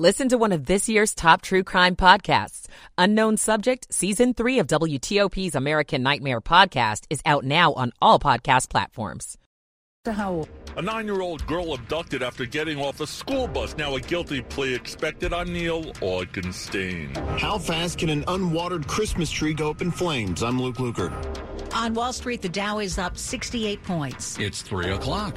Listen to one of this year's top true crime podcasts. Unknown Subject, Season 3 of WTOP's American Nightmare podcast is out now on all podcast platforms. A nine year old girl abducted after getting off a school bus. Now a guilty plea expected on Neil Augenstein. How fast can an unwatered Christmas tree go up in flames? I'm Luke Lukert. On Wall Street, the Dow is up 68 points. It's 3 o'clock.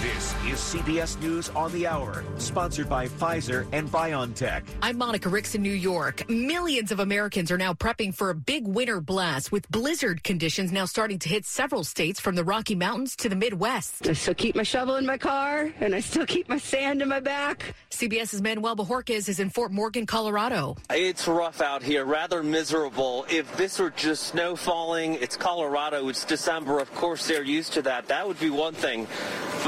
This is CBS News on the Hour, sponsored by Pfizer and BioNTech. I'm Monica Ricks in New York. Millions of Americans are now prepping for a big winter blast with blizzard conditions now starting to hit several states from the Rocky Mountains to the Midwest. I still keep my shovel in my car and I still keep my sand in my back. CBS's Manuel Bojorquez is in Fort Morgan, Colorado. It's rough out here, rather miserable. If this were just snow falling, it's Colorado, it's December, of course they're used to that. That would be one thing.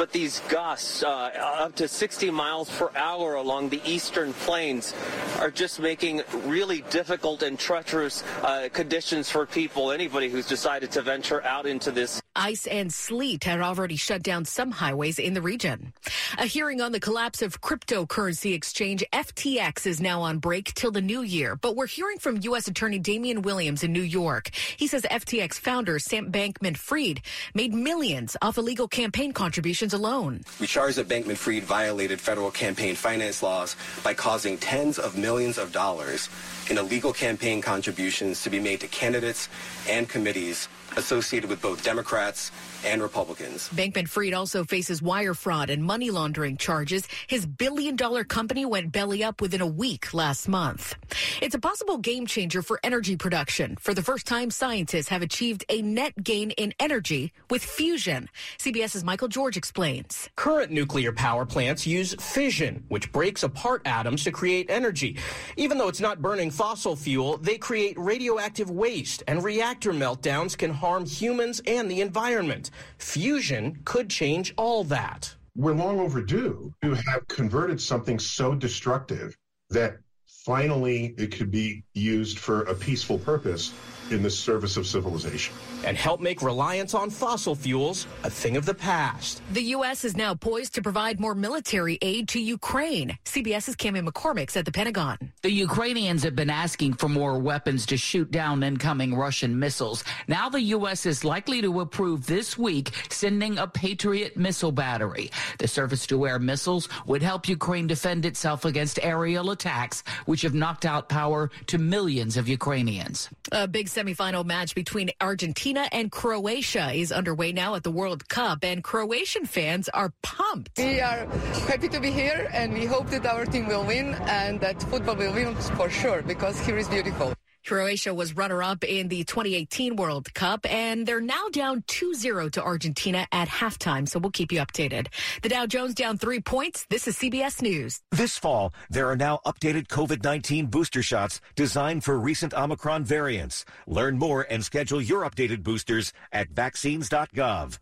But these gusts, uh, up to 60 miles per hour along the eastern plains, are just making really difficult and treacherous uh, conditions for people, anybody who's decided to venture out into this. Ice and sleet had already shut down some highways in the region. A hearing on the collapse of cryptocurrency exchange FTX is now on break till the new year, but we're hearing from U.S. Attorney Damian Williams in New York. He says FTX founder Sam Bankman Fried made millions off illegal campaign contributions alone. We charge that Bankman Fried violated federal campaign finance laws by causing tens of millions of dollars in illegal campaign contributions to be made to candidates and committees associated with both Democrats and Republicans. Bankman Fried also faces wire fraud and money laundering charges. His billion dollar company went belly up within a week last month. It's a possible game changer for energy production. For the first time, scientists have achieved a net gain in energy with fusion. CBS's Michael George explains. Current nuclear power plants use fission, which breaks apart atoms to create energy. Even though it's not burning fossil fuel, they create radioactive waste, and reactor meltdowns can harm humans and the environment. Fusion could change all that. We're long overdue to have converted something so destructive that finally it could be used for a peaceful purpose in the service of civilization. And help make reliance on fossil fuels a thing of the past. The U.S. is now poised to provide more military aid to Ukraine. CBS's Cami McCormick's at the Pentagon. The Ukrainians have been asking for more weapons to shoot down incoming Russian missiles. Now the U.S. is likely to approve this week sending a Patriot missile battery. The surface to air missiles would help Ukraine defend itself against aerial attacks, which have knocked out power to millions of Ukrainians. A big semifinal match between Argentina and Croatia is underway now at the World Cup, and Croatian fans are pumped. We are happy to be here, and we hope that our team will win and that football will win for sure because here is beautiful. Croatia was runner up in the 2018 World Cup, and they're now down 2 0 to Argentina at halftime. So we'll keep you updated. The Dow Jones down three points. This is CBS News. This fall, there are now updated COVID 19 booster shots designed for recent Omicron variants. Learn more and schedule your updated boosters at vaccines.gov.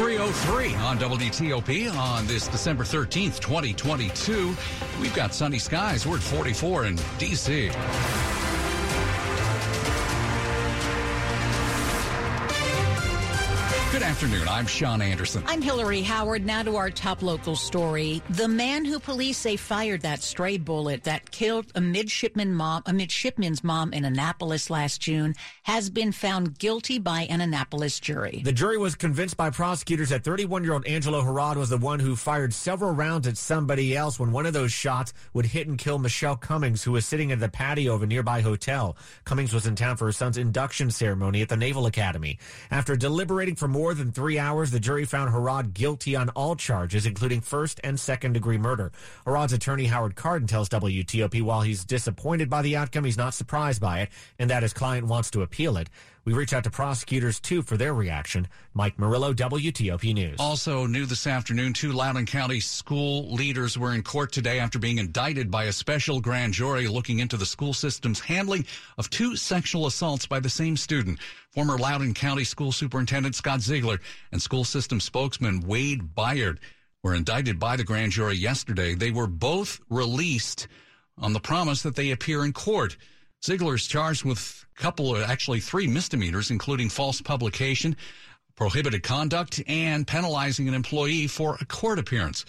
303 on WTOP on this December 13th, 2022. We've got sunny skies. We're at 44 in D.C. afternoon. I'm Sean Anderson. I'm Hillary Howard. Now to our top local story. The man who police say fired that stray bullet that killed a midshipman mom, a midshipman's mom in Annapolis last June has been found guilty by an Annapolis jury. The jury was convinced by prosecutors that 31-year-old Angelo Harrod was the one who fired several rounds at somebody else when one of those shots would hit and kill Michelle Cummings, who was sitting at the patio of a nearby hotel. Cummings was in town for her son's induction ceremony at the Naval Academy. After deliberating for more more than three hours, the jury found Harrod guilty on all charges, including first and second degree murder. Harrod's attorney, Howard Cardin, tells WTOP while he's disappointed by the outcome, he's not surprised by it, and that his client wants to appeal it. We reached out to prosecutors too for their reaction. Mike Murillo, WTOP News. Also new this afternoon, two Loudoun County school leaders were in court today after being indicted by a special grand jury looking into the school system's handling of two sexual assaults by the same student. Former Loudoun County School Superintendent Scott Ziegler and school system spokesman Wade Byard were indicted by the grand jury yesterday. They were both released on the promise that they appear in court. Ziegler is charged with a couple of, actually three misdemeanors, including false publication, prohibited conduct, and penalizing an employee for a court appearance.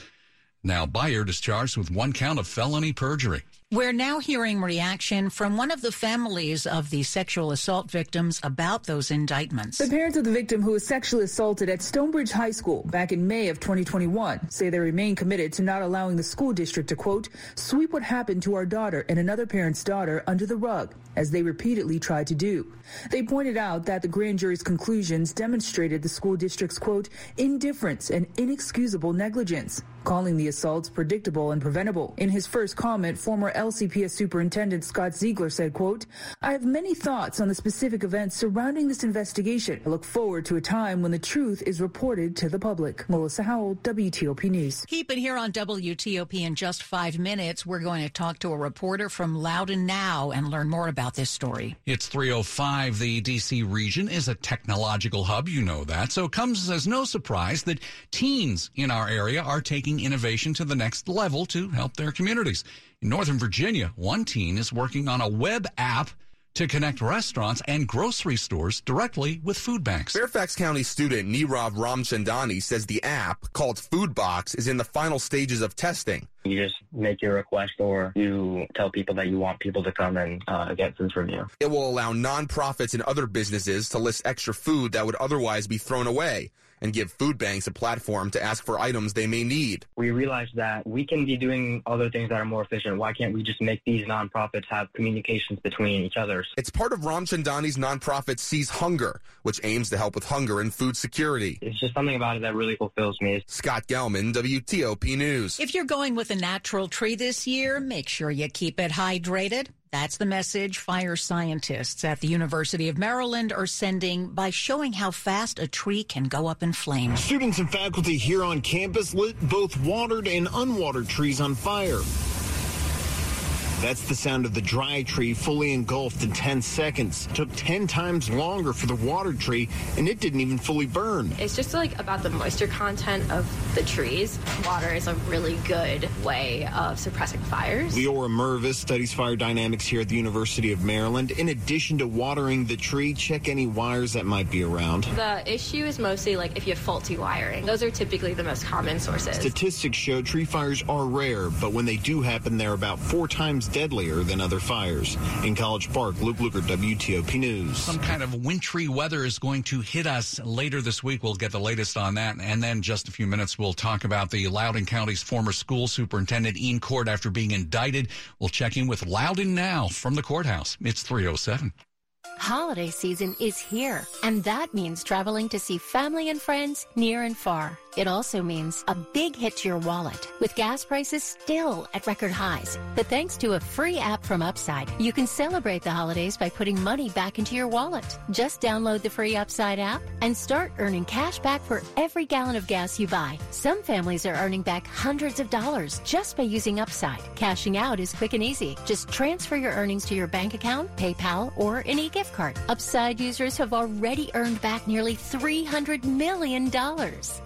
Now Byard is charged with one count of felony perjury. We're now hearing reaction from one of the families of the sexual assault victims about those indictments. The parents of the victim who was sexually assaulted at Stonebridge High School back in May of 2021 say they remain committed to not allowing the school district to, quote, sweep what happened to our daughter and another parent's daughter under the rug, as they repeatedly tried to do. They pointed out that the grand jury's conclusions demonstrated the school district's, quote, indifference and inexcusable negligence, calling the assaults predictable and preventable. In his first comment, former LCPS Superintendent Scott Ziegler said, quote, I have many thoughts on the specific events surrounding this investigation. I look forward to a time when the truth is reported to the public. Melissa Howell, WTOP News. Keep it here on WTOP in just five minutes. We're going to talk to a reporter from Loudoun Now and learn more about this story. It's 305. The D.C. region is a technological hub. You know that. So it comes as no surprise that teens in our area are taking innovation to the next level to help their communities. In Northern Virginia, one teen is working on a web app to connect restaurants and grocery stores directly with food banks. Fairfax County student Nirav Ramchandani says the app, called Foodbox, is in the final stages of testing. You just make your request or you tell people that you want people to come and uh, get food from you. It will allow nonprofits and other businesses to list extra food that would otherwise be thrown away and give food banks a platform to ask for items they may need. We realized that we can be doing other things that are more efficient. Why can't we just make these nonprofits have communications between each other? It's part of Ramchandani's nonprofit Sees Hunger, which aims to help with hunger and food security. It's just something about it that really fulfills me. Scott Gelman, WTOP News. If you're going with a natural tree this year, make sure you keep it hydrated. That's the message fire scientists at the University of Maryland are sending by showing how fast a tree can go up in flames. Students and faculty here on campus lit both watered and unwatered trees on fire. That's the sound of the dry tree fully engulfed in 10 seconds. Took 10 times longer for the water tree, and it didn't even fully burn. It's just like about the moisture content of the trees. Water is a really good way of suppressing fires. Leora Mervis studies fire dynamics here at the University of Maryland. In addition to watering the tree, check any wires that might be around. The issue is mostly like if you have faulty wiring. Those are typically the most common sources. Statistics show tree fires are rare, but when they do happen, they're about four times deadlier than other fires. In College Park, Luke Lukert, WTOP News. Some kind of wintry weather is going to hit us later this week. We'll get the latest on that. And then just a few minutes, we'll talk about the Loudoun County's former school superintendent Ian court after being indicted. We'll check in with Loudoun now from the courthouse. It's 307. Holiday season is here, and that means traveling to see family and friends near and far. It also means a big hit to your wallet, with gas prices still at record highs. But thanks to a free app from Upside, you can celebrate the holidays by putting money back into your wallet. Just download the free Upside app and start earning cash back for every gallon of gas you buy. Some families are earning back hundreds of dollars just by using Upside. Cashing out is quick and easy. Just transfer your earnings to your bank account, PayPal, or any gift card. Upside users have already earned back nearly $300 million.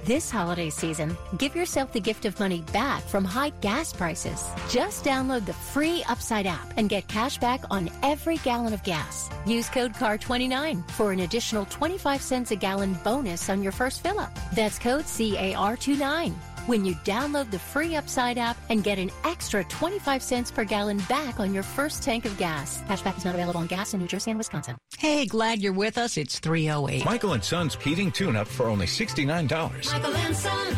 This holiday season, give yourself the gift of money back from high gas prices. Just download the free Upside app and get cash back on every gallon of gas. Use code CAR29 for an additional 25 cents a gallon bonus on your first fill up. That's code CAR29 when you download the free Upside app and get an extra 25 cents per gallon back on your first tank of gas. Cashback is not available on gas in New Jersey and Wisconsin. Hey, glad you're with us. It's 308. Michael and Son's heating tune up for only $69. Michael and Son.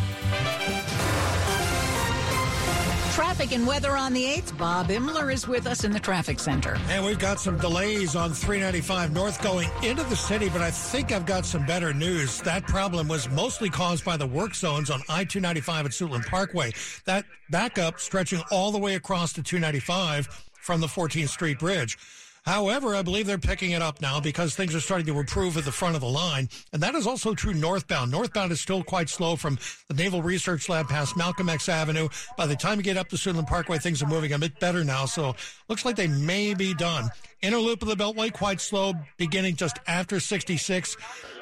Traffic and weather on the 8th. Bob Imler is with us in the traffic center. And we've got some delays on 395 north going into the city, but I think I've got some better news. That problem was mostly caused by the work zones on I 295 at Suitland Parkway. That backup stretching all the way across to 295 from the 14th Street Bridge. However, I believe they're picking it up now because things are starting to improve at the front of the line. And that is also true northbound. Northbound is still quite slow from the Naval Research Lab past Malcolm X Avenue. By the time you get up to Suitland Parkway, things are moving a bit better now. So looks like they may be done. Inner loop of the Beltway, quite slow, beginning just after 66,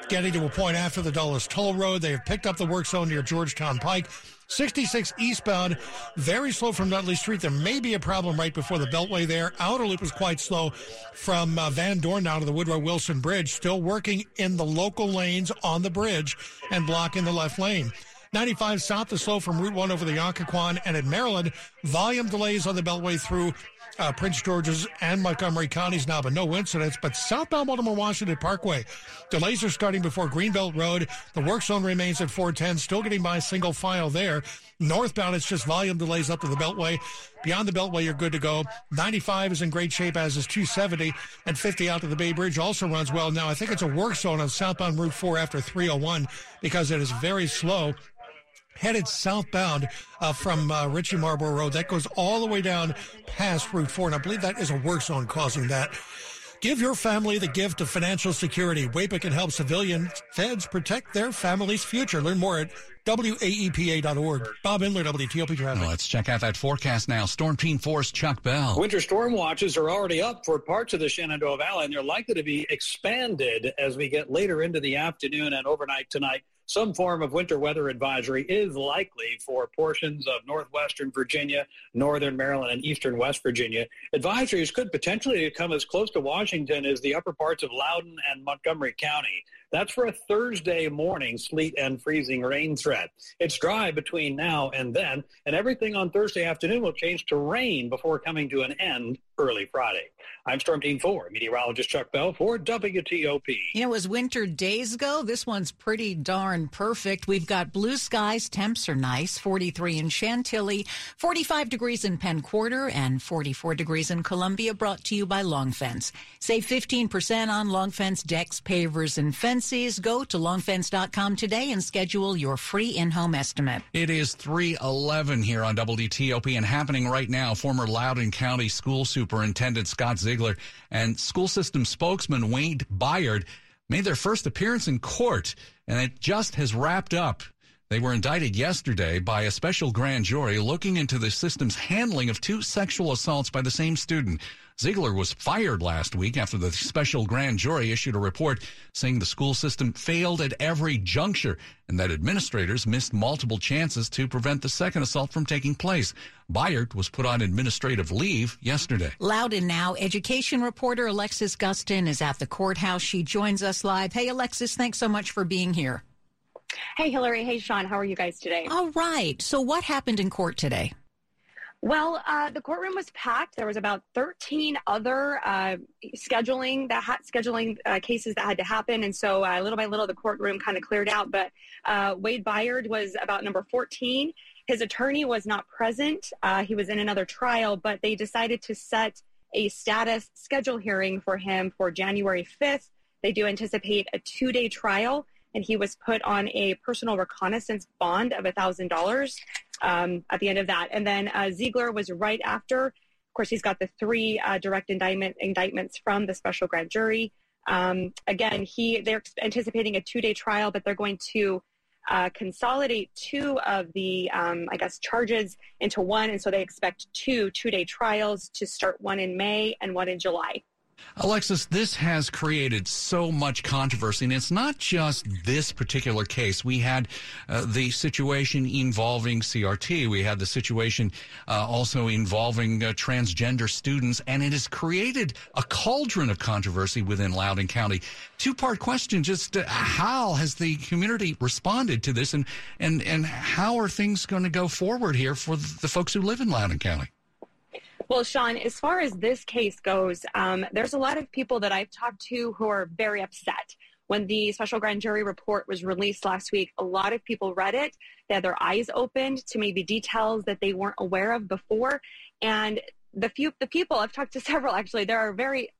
getting to a point after the Dulles Toll Road. They have picked up the work zone near Georgetown Pike. 66 eastbound, very slow from Dudley Street. There may be a problem right before the Beltway there. Outer loop is quite slow from uh, Van Dorn down to the Woodrow Wilson Bridge. Still working in the local lanes on the bridge and blocking the left lane. 95 south is slow from Route 1 over the Occoquan. And in Maryland, volume delays on the Beltway through uh, Prince George's and Montgomery counties now, but no incidents. But southbound Baltimore Washington Parkway, delays are starting before Greenbelt Road. The work zone remains at 410, still getting by single file there. Northbound, it's just volume delays up to the Beltway. Beyond the Beltway, you're good to go. 95 is in great shape, as is 270, and 50 out to the Bay Bridge also runs well. Now, I think it's a work zone on southbound Route 4 after 301 because it is very slow headed southbound uh, from uh, Ritchie Marlboro Road. That goes all the way down past Route 4, and I believe that is a work zone causing that. Give your family the gift of financial security. WAEPA can help civilian feds protect their family's future. Learn more at WAEPA.org. Bob Imler, WTOP Traffic. Well, let's check out that forecast now. Storm Team 4 Chuck Bell. Winter storm watches are already up for parts of the Shenandoah Valley, and they're likely to be expanded as we get later into the afternoon and overnight tonight. Some form of winter weather advisory is likely for portions of northwestern Virginia, northern Maryland, and eastern West Virginia. Advisories could potentially come as close to Washington as the upper parts of Loudoun and Montgomery County. That's for a Thursday morning sleet and freezing rain threat. It's dry between now and then, and everything on Thursday afternoon will change to rain before coming to an end early Friday. I'm Storm Team 4, meteorologist Chuck Bell for WTOP. You know, as winter days go, this one's pretty darn perfect. We've got blue skies, temps are nice, 43 in Chantilly, 45 degrees in Penn Quarter, and 44 degrees in Columbia, brought to you by Long Fence. Save 15% on Long Fence decks, pavers, and fences. Go to longfence.com today and schedule your free in-home estimate. It is 311 here on WTOP and happening right now. Former Loudoun County School Superintendent Scott Ziegler and school system spokesman Wade Byard made their first appearance in court, and it just has wrapped up. They were indicted yesterday by a special grand jury looking into the system's handling of two sexual assaults by the same student. Ziegler was fired last week after the special grand jury issued a report saying the school system failed at every juncture and that administrators missed multiple chances to prevent the second assault from taking place. Byard was put on administrative leave yesterday. Loudoun now. Education reporter Alexis Gustin is at the courthouse. She joins us live. Hey, Alexis, thanks so much for being here. Hey, Hillary. Hey, Sean. How are you guys today? All right. So, what happened in court today? Well, uh, the courtroom was packed. There was about 13 other uh, scheduling that scheduling uh, cases that had to happen, and so uh, little by little, the courtroom kind of cleared out. But uh, Wade Byard was about number 14. His attorney was not present. Uh, he was in another trial, but they decided to set a status schedule hearing for him for January 5th. They do anticipate a two-day trial and he was put on a personal reconnaissance bond of $1,000 um, at the end of that. And then uh, Ziegler was right after. Of course, he's got the three uh, direct indictment indictments from the special grand jury. Um, again, he they're anticipating a two-day trial, but they're going to uh, consolidate two of the, um, I guess, charges into one, and so they expect two two-day trials to start one in May and one in July. Alexis, this has created so much controversy, and it's not just this particular case. We had uh, the situation involving CRT. We had the situation uh, also involving uh, transgender students, and it has created a cauldron of controversy within Loudoun County. Two part question: Just uh, how has the community responded to this, and and and how are things going to go forward here for the folks who live in Loudoun County? Well, Sean, as far as this case goes, um, there's a lot of people that I've talked to who are very upset. When the special grand jury report was released last week, a lot of people read it. They had their eyes opened to maybe details that they weren't aware of before. And the few the people I've talked to several actually, they are very,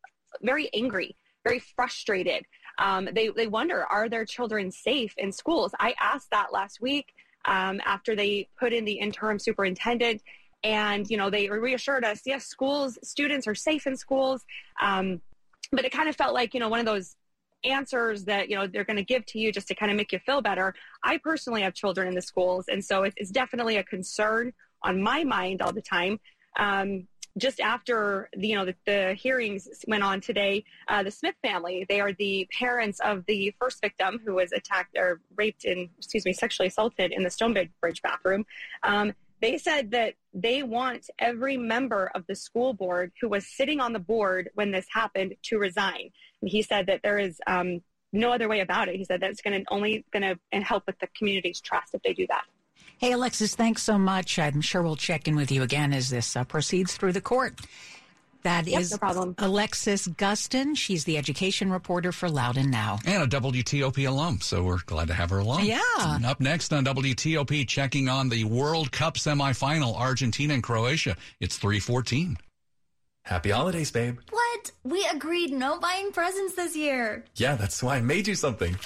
very angry, very frustrated. Um, they they wonder, are their children safe in schools? I asked that last week um, after they put in the interim superintendent and you know they reassured us yes schools students are safe in schools. Um, but it kind of felt like you know one of those answers that you know they're going to give to you just to kind of make you feel better. I personally have children in the schools and so it's definitely a concern on my mind all the time. Um, just after the, you know the, the, hearings went on today, uh, the Smith family they are the parents of the first victim who was attacked or raped and excuse me sexually assaulted in the Stonebridge bathroom. Um, they said that they want every member of the school board who was sitting on the board when this happened to resign. And he said that there is um, no other way about it. He said that's going to only going to help with the community's trust if they do that. Hey, Alexis, thanks so much. I'm sure we'll check in with you again as this uh, proceeds through the court. That Yep, is no problem. Alexis Gustin. She's the education reporter for Loudoun Now. And a WTOP alum, so we're glad to have her along. Yeah. Up next on WTOP, checking on the World Cup semifinal, Argentina and Croatia. It's 314. Happy holidays, babe. What? We agreed no buying presents this year. Yeah, that's why I made you something.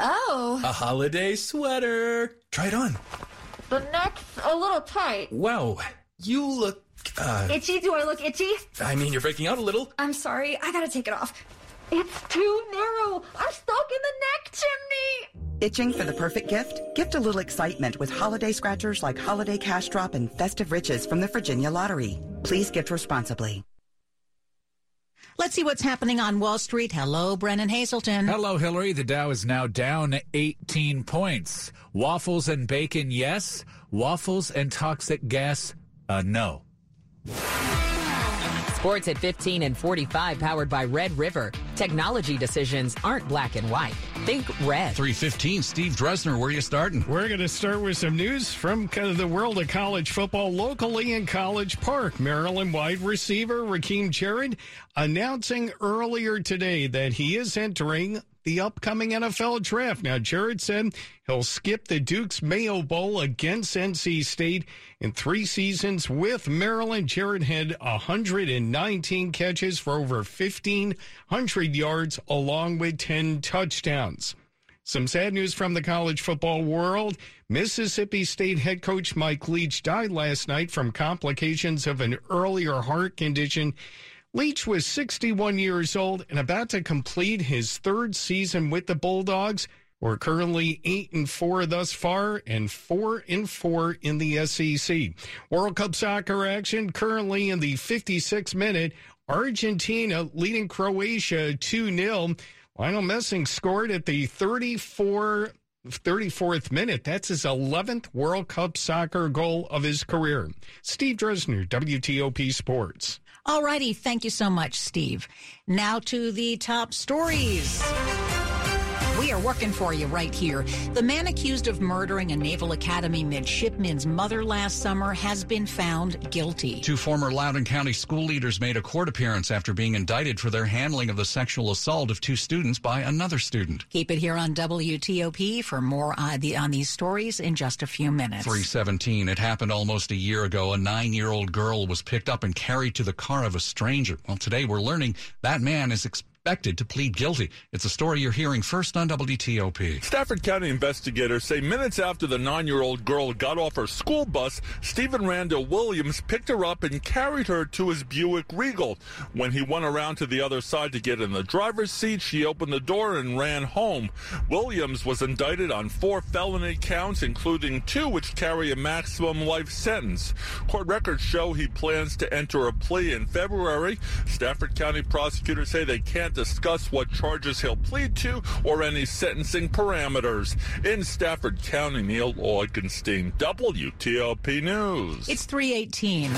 Oh. A holiday sweater. Try it on. The neck's a little tight. Wow, you look. Uh, Itchy? Do I look itchy? I mean, you're breaking out a little. I'm sorry. I gotta take it off. It's too narrow. I'm stuck in the neck chimney. Itching for the perfect gift? Gift a little excitement with holiday scratchers like Holiday Cash Drop and Festive Riches from the Virginia Lottery. Please gift responsibly. Let's see what's happening on Wall Street. Hello, Brennan Hazelton. Hello, Hillary. The Dow is now down 18 points. Waffles and bacon, yes. Waffles and toxic gas, uh, no. Sports at 15 and 45 powered by Red River. Technology decisions aren't black and white. Think red. 315, Steve Dresner, where are you starting? We're going to start with some news from kind of the world of college football locally in College Park. Maryland wide receiver Rakim Jarrett announcing earlier today that he is entering the upcoming NFL draft. Now, Jarrett said he'll skip the Duke's Mayo Bowl against NC State in three seasons with Maryland. Jarrett had 119 catches for over 1,500 yards along with 10 touchdowns. Some sad news from the college football world. Mississippi State head coach Mike Leach died last night from complications of an earlier heart condition. Leach was 61 years old and about to complete his third season with the Bulldogs. We're currently 8 and 4 thus far and 4 and 4 in the SEC. World Cup soccer action currently in the 56th minute. Argentina leading Croatia 2 0. Lionel Messi scored at the 34 34th minute. That's his 11th World Cup soccer goal of his career. Steve Dresner, WTOP Sports. All righty. Thank you so much, Steve. Now to the top stories. We are working for you right here. The man accused of murdering a Naval Academy midshipman's mother last summer has been found guilty. Two former Loudoun County school leaders made a court appearance after being indicted for their handling of the sexual assault of two students by another student. Keep it here on WTOP for more on, the, on these stories in just a few minutes. 317. It happened almost a year ago. A nine year old girl was picked up and carried to the car of a stranger. Well, today we're learning that man is expected to plead guilty. It's a story you're hearing first on WTOP. Stafford County investigators say minutes after the nine year old girl got off her school bus, Stephen Randall Williams picked her up and carried her to his Buick Regal. When he went around to the other side to get in the driver's seat, she opened the door and ran home. Williams was indicted on four felony counts, including two which carry a maximum life sentence. Court records show he plans to enter a plea in February. Stafford County prosecutors say they can't discuss what charges he'll plead to or any sentencing parameters. In Stafford County, Neil Augenstein, WTOP News. It's 318.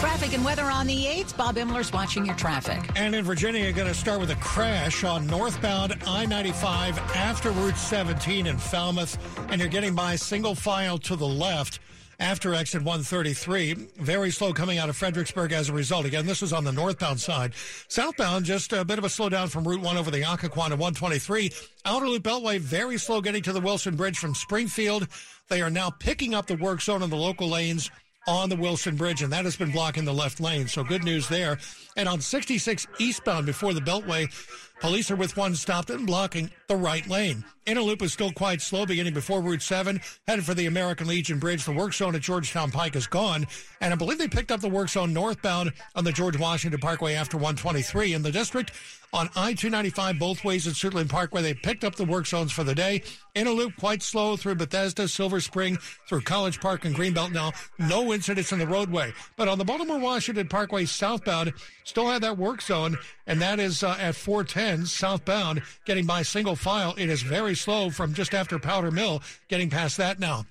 Traffic and weather on the 8th. Bob Imler's watching your traffic. And in Virginia, you're going to start with a crash on northbound I 95 after Route 17 in Falmouth. And you're getting by single file to the left after exit 133. Very slow coming out of Fredericksburg as a result. Again, this is on the northbound side. Southbound, just a bit of a slowdown from Route 1 over the Occoquan to 123. Outer Loop Beltway, very slow getting to the Wilson Bridge from Springfield. They are now picking up the work zone in the local lanes on the Wilson Bridge, and that has been blocking the left lane. So good news there. And on 66 eastbound before the Beltway, police are with one stopped and blocking the right lane. Inner loop is still quite slow, beginning before Route 7, headed for the American Legion Bridge. The work zone at Georgetown Pike is gone, and I believe they picked up the work zone northbound on the George Washington Parkway after 123. In the district, on I-295 both ways at Suitland Parkway, they picked up the work zones for the day. Inner loop quite slow through Bethesda, Silver Spring, through College Park and Greenbelt now. No incidents in the roadway. But on the Baltimore Washington Parkway southbound, still have that work zone, and that is uh, at 410 southbound, getting by single file. It is very slow from just after Powder Mill, getting past that now.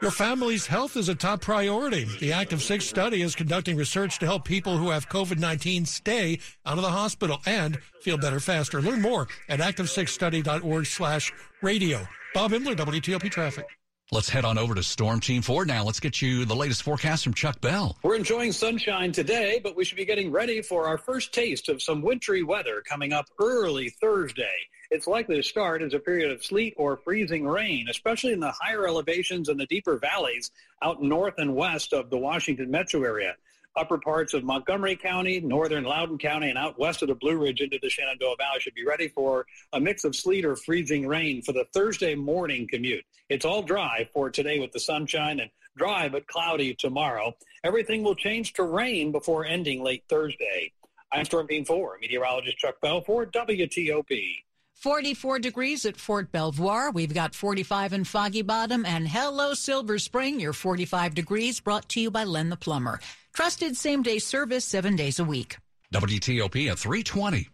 Your family's health is a top priority. The Active Six study is conducting research to help people who have COVID-19 stay out of the hospital and feel better faster. Learn more at active6study.org slash radio. Bob Imler, WTOP Traffic. Let's head on over to Storm Team 4 now. Let's get you the latest forecast from Chuck Bell. We're enjoying sunshine today, but we should be getting ready for our first taste of some wintry weather coming up early Thursday. It's likely to start as a period of sleet or freezing rain, especially in the higher elevations and the deeper valleys out north and west of the Washington metro area upper parts of Montgomery County, northern Loudoun County, and out west of the Blue Ridge into the Shenandoah Valley should be ready for a mix of sleet or freezing rain for the Thursday morning commute. It's all dry for today with the sunshine and dry but cloudy tomorrow. Everything will change to rain before ending late Thursday. I'm Storm Team 4, meteorologist Chuck Bell for WTOP. 44 degrees at Fort Belvoir. We've got 45 in Foggy Bottom and hello Silver Spring. Your 45 degrees brought to you by Len the Plumber. Trusted same day service seven days a week. WTOP at 320.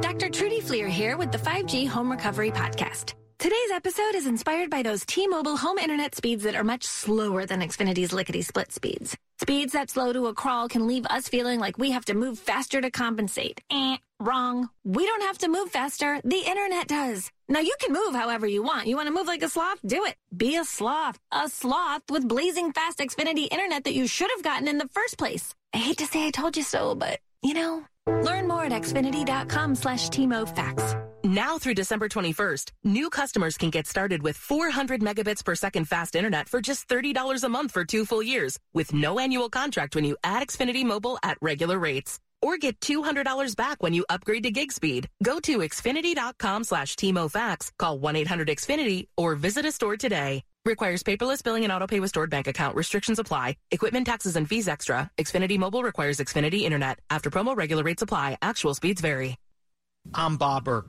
Dr. Trudy Fleer here with the 5G Home Recovery Podcast. Today's episode is inspired by those T-Mobile home internet speeds that are much slower than Xfinity's lickety-split speeds. Speeds that slow to a crawl can leave us feeling like we have to move faster to compensate. Eh, wrong. We don't have to move faster. The internet does. Now you can move however you want. You want to move like a sloth? Do it. Be a sloth. A sloth with blazing fast Xfinity internet that you should have gotten in the first place. I hate to say I told you so, but you know. Learn more at xfinity.com slash Fax. Now through December 21st, new customers can get started with 400 megabits per second fast internet for just $30 a month for two full years with no annual contract when you add Xfinity Mobile at regular rates. Or get $200 back when you upgrade to gig speed. Go to xfinity.com slash Fax, call 1-800-XFINITY, or visit a store today. Requires paperless billing and autopay with stored bank account. Restrictions apply. Equipment taxes and fees extra. Xfinity Mobile requires Xfinity Internet. After promo, regular rates apply. Actual speeds vary. I'm Bob Burke,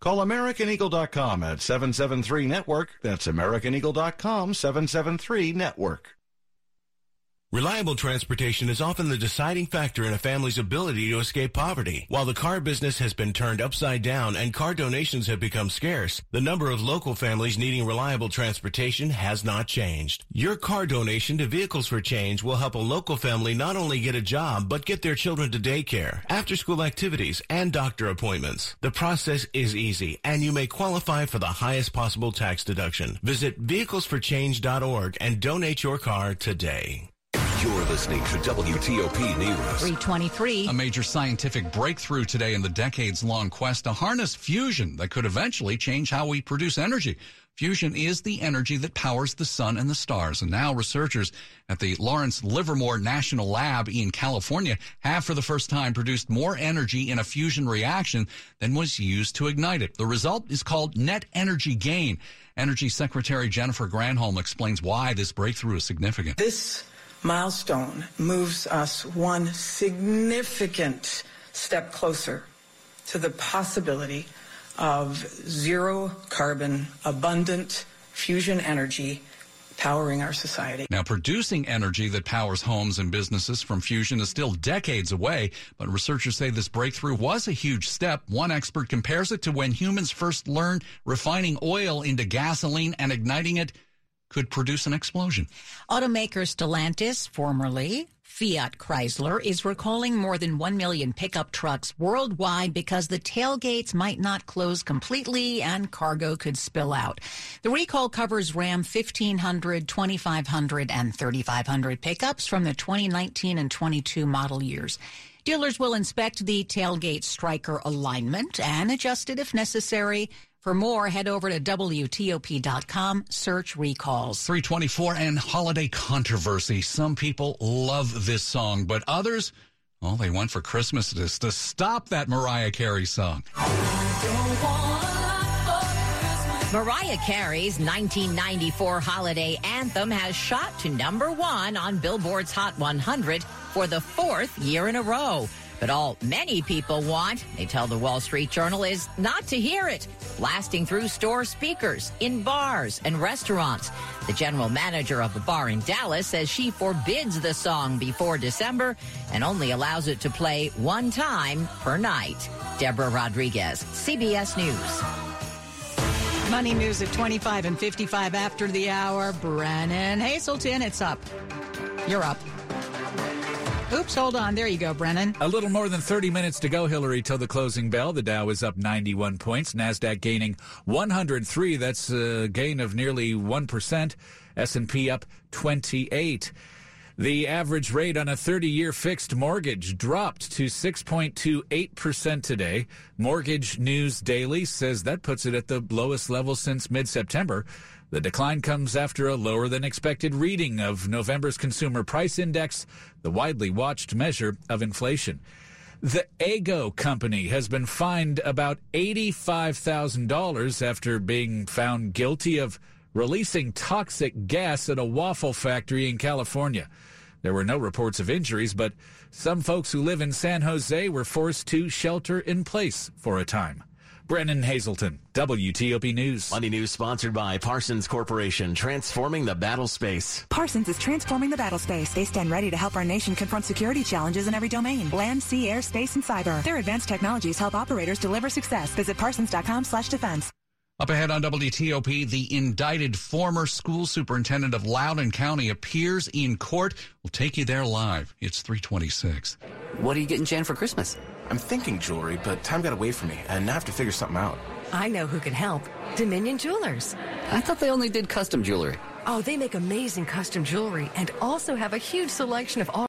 Call AmericanEagle.com at 773 Network. That's AmericanEagle.com 773 Network. Reliable transportation is often the deciding factor in a family's ability to escape poverty. While the car business has been turned upside down and car donations have become scarce, the number of local families needing reliable transportation has not changed. Your car donation to Vehicles for Change will help a local family not only get a job, but get their children to daycare, after school activities, and doctor appointments. The process is easy, and you may qualify for the highest possible tax deduction. Visit vehiclesforchange.org and donate your car today. You're listening to WTOP News. 323. A major scientific breakthrough today in the decades long quest to harness fusion that could eventually change how we produce energy. Fusion is the energy that powers the sun and the stars. And now researchers at the Lawrence Livermore National Lab in California have for the first time produced more energy in a fusion reaction than was used to ignite it. The result is called net energy gain. Energy Secretary Jennifer Granholm explains why this breakthrough is significant. This milestone moves us one significant step closer to the possibility of zero carbon, abundant fusion energy powering our society. Now, producing energy that powers homes and businesses from fusion is still decades away, but researchers say this breakthrough was a huge step. One expert compares it to when humans first learned refining oil into gasoline and igniting it could produce an explosion. Automaker Stellantis, formerly Fiat Chrysler, is recalling more than 1 million pickup trucks worldwide because the tailgates might not close completely and cargo could spill out. The recall covers Ram 1500, 2500, and 3500 pickups from the 2019 and 22 model years. Dealers will inspect the tailgate striker alignment and adjust it if necessary. For more, head over to WTOP.com, search recalls. 324 and holiday controversy. Some people love this song, but others, all they want for Christmas is to stop that Mariah Carey song. Mariah Carey's 1994 holiday anthem has shot to number one on Billboard's Hot 100 for the fourth year in a row. But all many people want, they tell the Wall Street Journal, is not to hear it, blasting through store speakers, in bars and restaurants. The general manager of a bar in Dallas says she forbids the song before December and only allows it to play one time per night. Deborah Rodriguez, CBS News. Money news at 25 and 55 after the hour. Brennan Hazelton, it's up. You're up. Oops, hold on. There you go, Brennan. A little more than 30 minutes to go, Hillary, till the closing bell. The Dow is up 91 points. NASDAQ gaining 103. That's a gain of nearly 1%. S&P up 28. The average rate on a 30 year fixed mortgage dropped to 6.28% today. Mortgage News Daily says that puts it at the lowest level since mid September. The decline comes after a lower than expected reading of November's Consumer Price Index, the widely watched measure of inflation. The Eggo company has been fined about $85,000 after being found guilty of releasing toxic gas at a waffle factory in California. There were no reports of injuries, but some folks who live in San Jose were forced to shelter in place for a time. Brennan Hazelton, WTOP News. Money News sponsored by Parsons Corporation, transforming the battle space. Parsons is transforming the battle space. They stand ready to help our nation confront security challenges in every domain. Land, sea, air, space, and cyber. Their advanced technologies help operators deliver success. Visit parsons.com slash defense. Up ahead on WTOP, the indicted former school superintendent of Loudoun County appears in court. We'll take you there live. It's 326. What are you getting Jan for Christmas? I'm thinking jewelry, but time got away from me, and I have to figure something out. I know who can help. Dominion Jewelers. I thought they only did custom jewelry. Oh, they make amazing custom jewelry and also have a huge selection of all